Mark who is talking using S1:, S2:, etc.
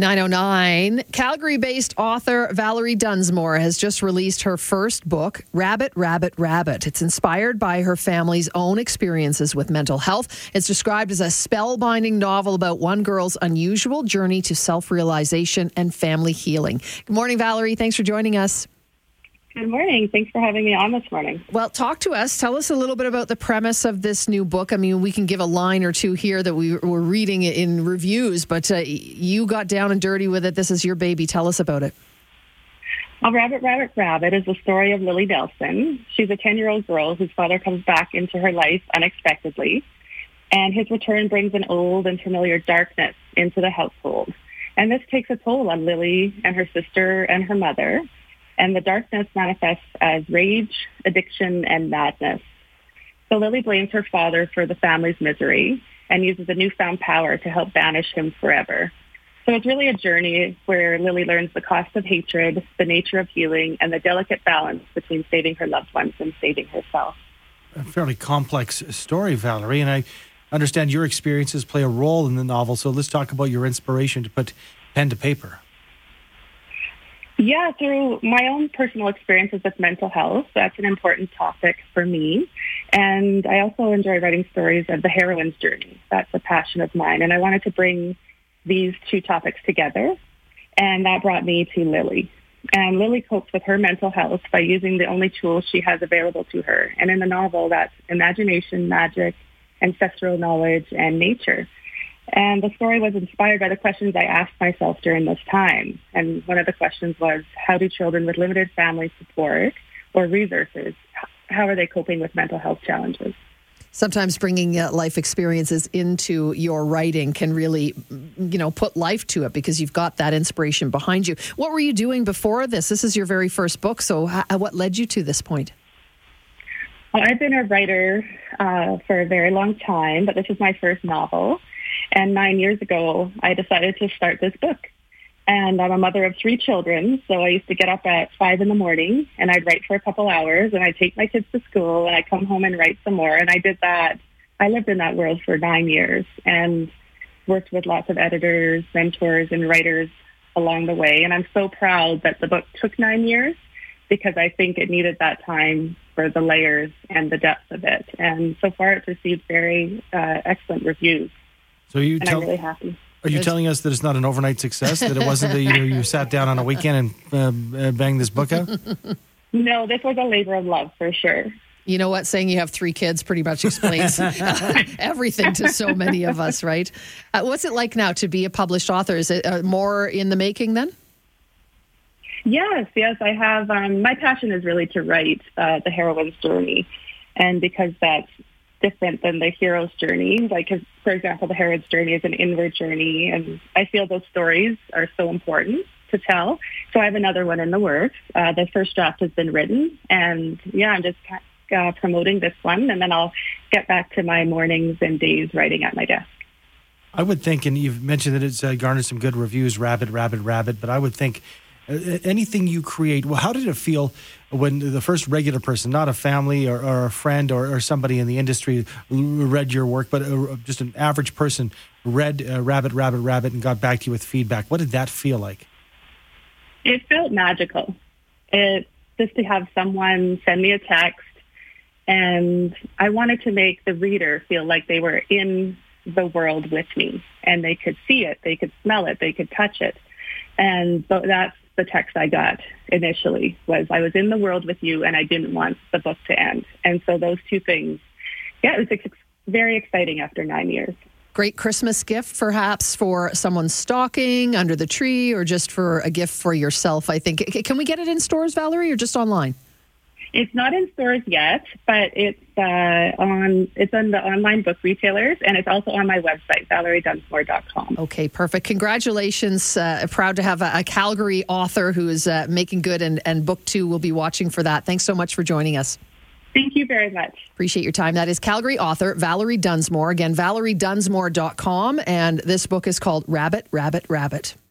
S1: 909. Calgary based author Valerie Dunsmore has just released her first book, Rabbit, Rabbit, Rabbit. It's inspired by her family's own experiences with mental health. It's described as a spellbinding novel about one girl's unusual journey to self realization and family healing. Good morning, Valerie. Thanks for joining us.
S2: Good morning. Thanks for having me on this morning.
S1: Well, talk to us. Tell us a little bit about the premise of this new book. I mean, we can give a line or two here that we were reading in reviews, but uh, you got down and dirty with it. This is your baby. Tell us about it.
S2: Well, Rabbit, Rabbit, Rabbit is the story of Lily Nelson. She's a 10-year-old girl whose father comes back into her life unexpectedly, and his return brings an old and familiar darkness into the household. And this takes a toll on Lily and her sister and her mother and the darkness manifests as rage, addiction, and madness. So Lily blames her father for the family's misery and uses a newfound power to help banish him forever. So it's really a journey where Lily learns the cost of hatred, the nature of healing, and the delicate balance between saving her loved ones and saving herself.
S3: A fairly complex story, Valerie, and I understand your experiences play a role in the novel. So let's talk about your inspiration to put pen to paper.
S2: Yeah, through my own personal experiences with mental health, that's an important topic for me. And I also enjoy writing stories of the heroine's journey. That's a passion of mine. And I wanted to bring these two topics together. And that brought me to Lily. And Lily copes with her mental health by using the only tools she has available to her. And in the novel, that's imagination, magic, ancestral knowledge, and nature. And the story was inspired by the questions I asked myself during this time. And one of the questions was, how do children with limited family support or resources, how are they coping with mental health challenges?
S1: Sometimes bringing uh, life experiences into your writing can really, you know, put life to it because you've got that inspiration behind you. What were you doing before this? This is your very first book. So, what led you to this point?
S2: Well, I've been a writer uh, for a very long time, but this is my first novel. And nine years ago, I decided to start this book. And I'm a mother of three children, so I used to get up at five in the morning and I'd write for a couple hours and I'd take my kids to school and I'd come home and write some more. And I did that. I lived in that world for nine years and worked with lots of editors, mentors, and writers along the way. And I'm so proud that the book took nine years because I think it needed that time for the layers and the depth of it. And so far, it's received very uh, excellent reviews.
S3: So you
S2: and
S3: tell,
S2: I'm really happy.
S3: Are you telling us that it's not an overnight success? That it wasn't that you, you sat down on a weekend and uh, banged this book out?
S2: No, this was a labor of love for sure.
S1: You know what? Saying you have three kids pretty much explains everything to so many of us, right? Uh, what's it like now to be a published author? Is it uh, more in the making then?
S2: Yes, yes, I have. Um, my passion is really to write uh, the heroine's journey, and because that's different than the hero's journey. Like, for example, the hero's journey is an inward journey, and I feel those stories are so important to tell. So I have another one in the works. Uh, the first draft has been written, and yeah, I'm just uh, promoting this one, and then I'll get back to my mornings and days writing at my desk.
S3: I would think, and you've mentioned that it's uh, garnered some good reviews, Rabbit, Rabbit, Rabbit, but I would think anything you create, well, how did it feel when the first regular person, not a family or, or a friend or, or, somebody in the industry, read your work, but just an average person read uh, Rabbit, Rabbit, Rabbit and got back to you with feedback? What did that feel like?
S2: It felt magical. It just to have someone send me a text, and I wanted to make the reader feel like they were in the world with me, and they could see it, they could smell it, they could touch it, and so that's the text I got initially was I was in the world with you and I didn't want the book to end. And so those two things, yeah, it was ex- very exciting after nine years.
S1: Great Christmas gift, perhaps for someone stocking under the tree or just for a gift for yourself, I think. Can we get it in stores, Valerie, or just online?
S2: It's not in stores yet, but it's uh, on it's on the online book retailers, and it's also on my website, valeriedunsmore.com.
S1: Okay, perfect. Congratulations! Uh, proud to have a, a, Calgary author who is uh, making good, and, and book two will be watching for that. Thanks so much for joining us.
S2: Thank you very much.
S1: Appreciate your time. That is Calgary author Valerie Dunsmore. Again, valeriedunsmore.com. And this book is called Rabbit, Rabbit, Rabbit.